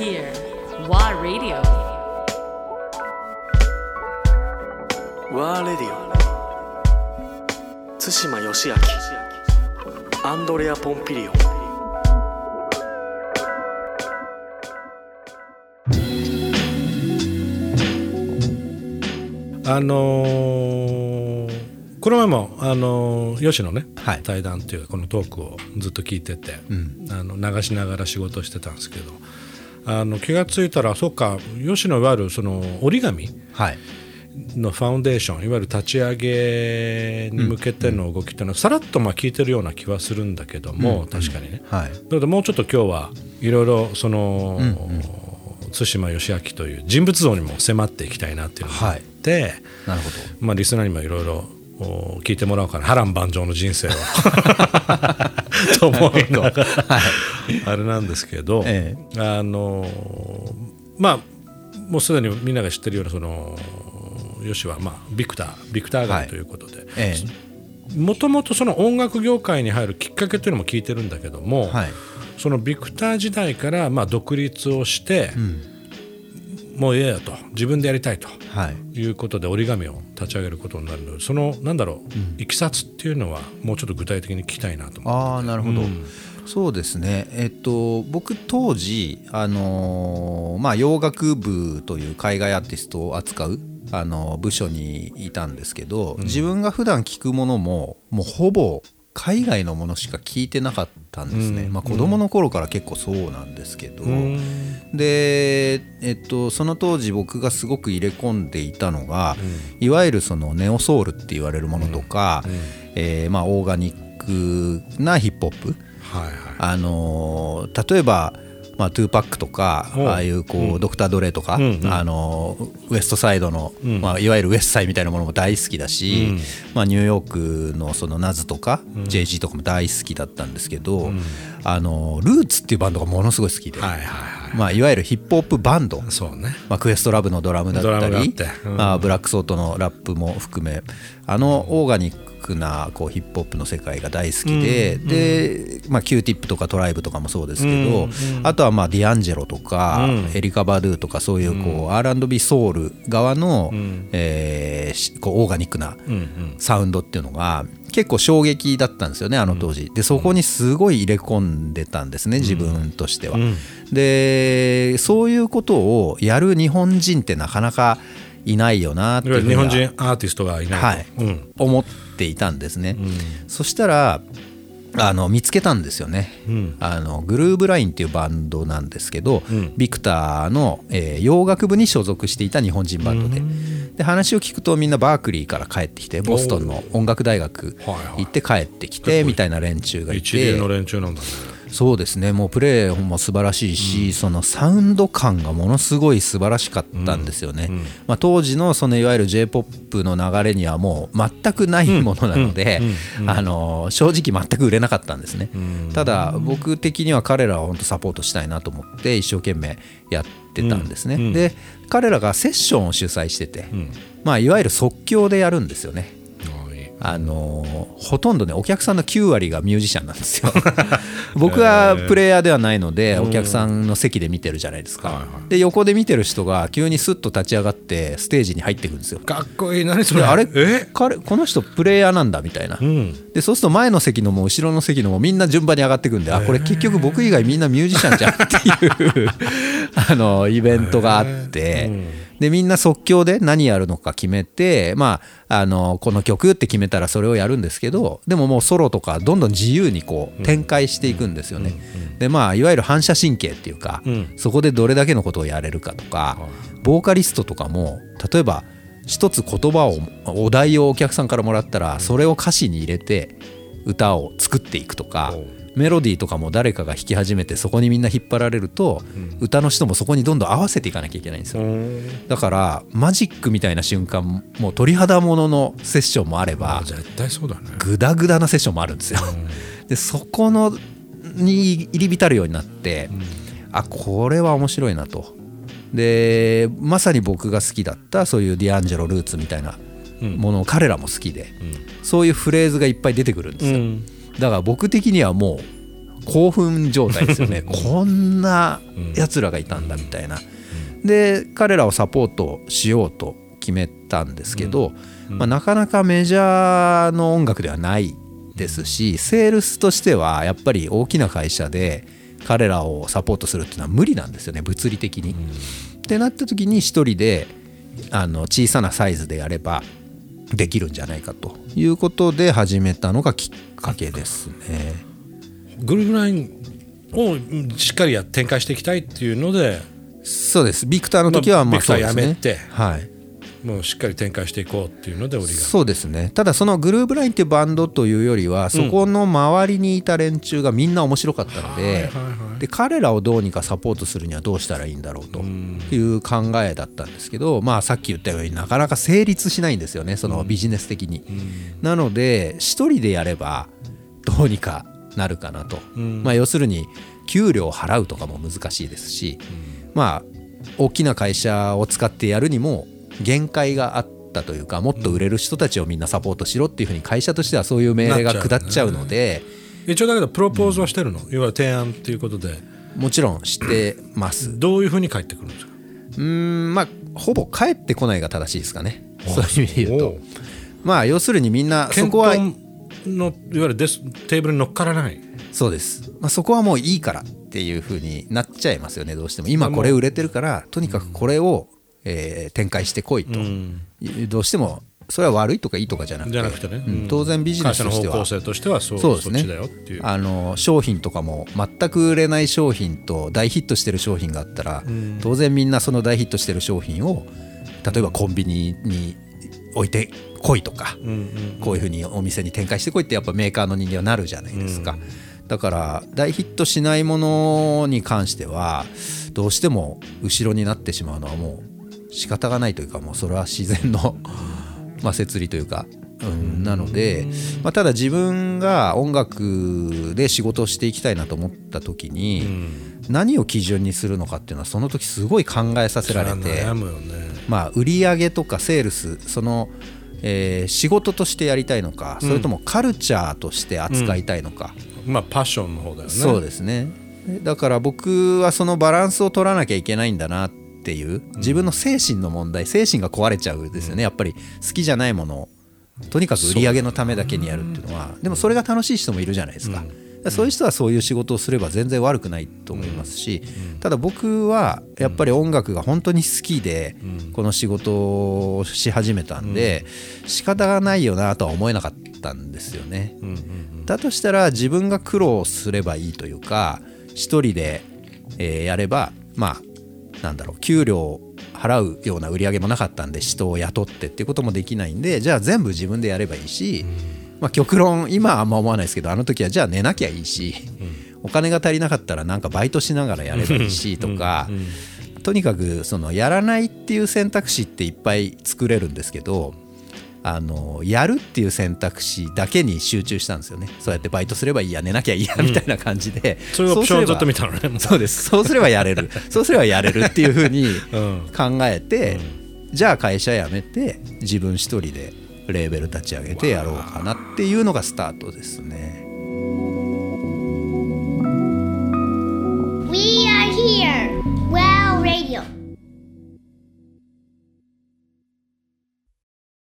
here. WA Radio. ワーレディオ対馬義明アンドレア・ポンピリオンあのーこの前も、あのー吉野ね、はい。対談っていうかこのトークをずっと聞いてて、あの流しながら仕事をしてたんですけどあの気がついたらそっか吉野いわゆるその折り紙はい。のファウンデーションいわゆる立ち上げに向けての動きっていうのはさらっとまあ聞いてるような気はするんだけども、確かにね。はい。なのでもうちょっと今日はいろいろその、対馬義明という人物像にも迫っていきたいなっていうのがあって、なるほど。まあ、リスナーにもいろいろお聞いてもらおうかな。波乱万丈の人生を。と思いながらあれなんですけど、えあのまあもうすでにみんなが知ってるようなそのよしは、まあ、ビクタービクターガはい。イということでえもともとその音楽業界に入るきっかけというのも聞いてるんだけども、えはい。そのビクター時代からまあ独立をして、もうええやと自分でやりたいとはい。いうことで折り紙を立ち上げることになるのでそのなんだろう、いきさつっていうのはもうちょっと具体的に聞きたいなと思ってああなるほど、うんそうですね。えっと僕当時あのーまあ洋楽部という海外アーティストを扱うあの部署にいたんですけど、自分が普段聞くものももうほぼ海外のものしか聞いてなかったんですね、まあ子供の頃から結構そうなんですけど、で、えっと、その当時僕がすごく入れ込んでいたのが、いわゆるそのネオソウルって言われるものとか、えーまあ、オーガニックなヒップホップ、はいはい。あのー例えば、まあ、トゥーパックとかああいうこう、ドクター・ドレとか、うんうん。あのーウエストサイドの、まあ、いわゆるウエストサイドみたいなものも大好きだし、まあ、ニューヨークのそのナズとか、JG とかも大好きだったんですけど、あのールーツっていうバンドがものすごい好きで、はいはいはい。まあ、いわゆるヒップホップバンド。そうね。まあ、クエストラブのドラムだったりまあ、ブラックソートのラップも含めあのオーガニックなこうヒップホップの世界が大好きで、で、まあ、キューティップとかトライブとかもそうですけど、あとはまあディアンジェロとか、エリカ・バドゥとかそういうこう、R&B ソウル側の、えーしこうオーガニックなサウンドっていうのが結構衝撃だったんですよねあの当時。でそこにすごい入れ込んでたんですね自分としては。でそういうことをやる日本人ってなかなかいないよなっていう日本人アーティストがいないと、はい。うん。思っていたんですね。そしたらあの見つけたんですよね、あのグルーブラインっていうバンドなんですけど、ビクターの、えー洋楽部に所属していた日本人バンドで,、で話を聞くとみんなバークリーから帰ってきてボストンの音楽大学行って帰ってきてみたいな連中がいて。一流の連中なんだねそうですね。もうプレーも素晴らしいし、そのサウンド感がものすごい素晴らしかったんですよね、まあ、当時のそのいわゆる j p o p の流れにはもう全くないものなので、あの正直全く売れなかったんですね、ただ僕的には彼らを本当サポートしたいなと思って一生懸命やってたんですね、で彼らがセッションを主催してて、まあ、いわゆる即興でやるんですよねあのーほとんどねお客さんの9割がミュージシャンなんですよ。僕はプレイヤーではないのでお客さんの席で見てるじゃないですか、で横で見てる人が急にスッと立ち上がってステージに入っていくんですよ。かっこいい。何それ？であれ？え？彼この人プレイヤーなんだみたいな、うん。でそうすると前の席のも後ろの席のもみんな順番に上がっていくんで、あこれ結局僕以外みんなミュージシャンじゃんっていう あのイベントがあって、でみんな即興で何やるのか決めて、まあ、あのこの曲って決めたらそれをやるんですけどでももうソロとかどんどん自由にこう展開していくんですよね。でまあいわゆる反射神経っていうか、そこでどれだけのことをやれるかとか、ボーカリストとかも例えば一つ言葉をお題をお客さんからもらったらそれを歌詞に入れて歌を作っていくとかメロディーとかも誰かが弾き始めてそこにみんな引っ張られると歌の人もそこにどんどん合わせていかなきゃいけないんですよ。だからマジックみたいな瞬間もう鳥肌もののセッションもあればあ絶対そうだね。グダグダなセッションもあるんですよ。でそこのに入り浸るようになって、あこれは面白いなと。でまさに僕が好きだったそういうディアンジェロ・ルーツみたいなものを彼らも好きで、そういうフレーズがいっぱい出てくるんですよ。だから僕的にはもう興奮状態ですよね。こんなやつらがいたんだみたいな。で彼らをサポートしようと決めたんですけど、まあ、なかなかメジャーの音楽ではないですしセールスとしてはやっぱり大きな会社で彼らをサポートするっていうのは無理なんですよね物理的に。ってなった時に一人であの小さなサイズでやればできるんじゃないかということで始めたのがきっかけですね。グループラインをしっかりや展開していきたいっていうので。そうです。ビクターの時はまあそうですねやめて。はいもうしっかり展開していこうっていうので折りがそうですね。ただそのグルーブラインっていうバンドというよりはそこの周りにいた連中がみんな面白かったので,、で彼らをどうにかサポートするにはどうしたらいいんだろうという考えだったんですけど、まあ、さっき言ったようになかなか成立しないんですよねそのビジネス的に。なので一人でやればどうにかなるかなと、まあ、要するに給料を払うとかも難しいですし、まあ大きな会社を使ってやるにも限界があったというかもっと売れる人たちをみんなサポートしろっていうふうに会社としてはそういう命令が下っちゃうので一応だけどプロポーズはしてるの、いわゆる提案っていうことで。もちろんしてます。どういうふうに返ってくるんですか？うーんまあほぼ帰ってこないが正しいですかね。そういう意味で言うと。まあ要するにみんなそ検こは討のいわゆるデステーブルに乗っからない。そうです、まあ、そこはもういいからっていうふうになっちゃいますよねどうしても。今これ売れてるからとにかくこれを、えー展開してこいと、どうしてもそれは悪いとかいいとかじゃなくて。じゃなくてね、うん。当然ビジネスとしては。方向性としてはそうそうですね。そっちだよっていう。あの商品とかも全く売れない商品と大ヒットしてる商品があったら、当然みんなその大ヒットしてる商品を例えばコンビニに置いてこいとか、こういうふうにお店に展開してこいってやっぱメーカーの人間はなるじゃないですか、だから大ヒットしないものに関してはどうしても後ろになってしまうのはもう仕方がないというかもうそれは自然のまあ摂理というか、うん、なので、まあ、ただ自分が音楽で仕事をしていきたいなと思った時に、何を基準にするのかっていうのはその時すごい考えさせられて悩むよね。まあ売り上げとかセールスその、えー仕事としてやりたいのかそれともカルチャーとして扱いたいのか、まあパッションの方だよね。そうですね。だから僕はそのバランスを取らなきゃいけないんだなっていう自分の精神の問題精神が壊れちゃうですよね。やっぱり好きじゃないものを。とにかく売り上げのためだけにやるっていうのは。でもそれが楽しい人もいるじゃないですか。そういう人はそういう仕事をすれば全然悪くないと思いますし、ただ僕はやっぱり音楽が本当に好きでこの仕事をし始めたんで仕方がないよなとは思えなかったんですよね。だとしたら自分が苦労すればいいというか一人で、えーやればまあなんだろう給料を払うような売り上げもなかったんで人を雇ってっていうこともできないんでじゃあ全部自分でやればいいし、まあ、極論今はあんま思わないですけどあの時はじゃあ寝なきゃいいし、お金が足りなかったらなんかバイトしながらやればいいしとか、とにかくそのやらないっていう選択肢っていっぱい作れるんですけどあのやるっていう選択肢だけに集中したんですよね。そうやってバイトすればいいや寝なきゃいいやみたいな感じで、そういうオプションをずっと見たたのねそうです。そうすればやれる。そうすればやれるっていうふうにうん。考えて、じゃあ会社辞めて自分一人でレーベル立ち上げてやろうかなっていうのがスタートですね。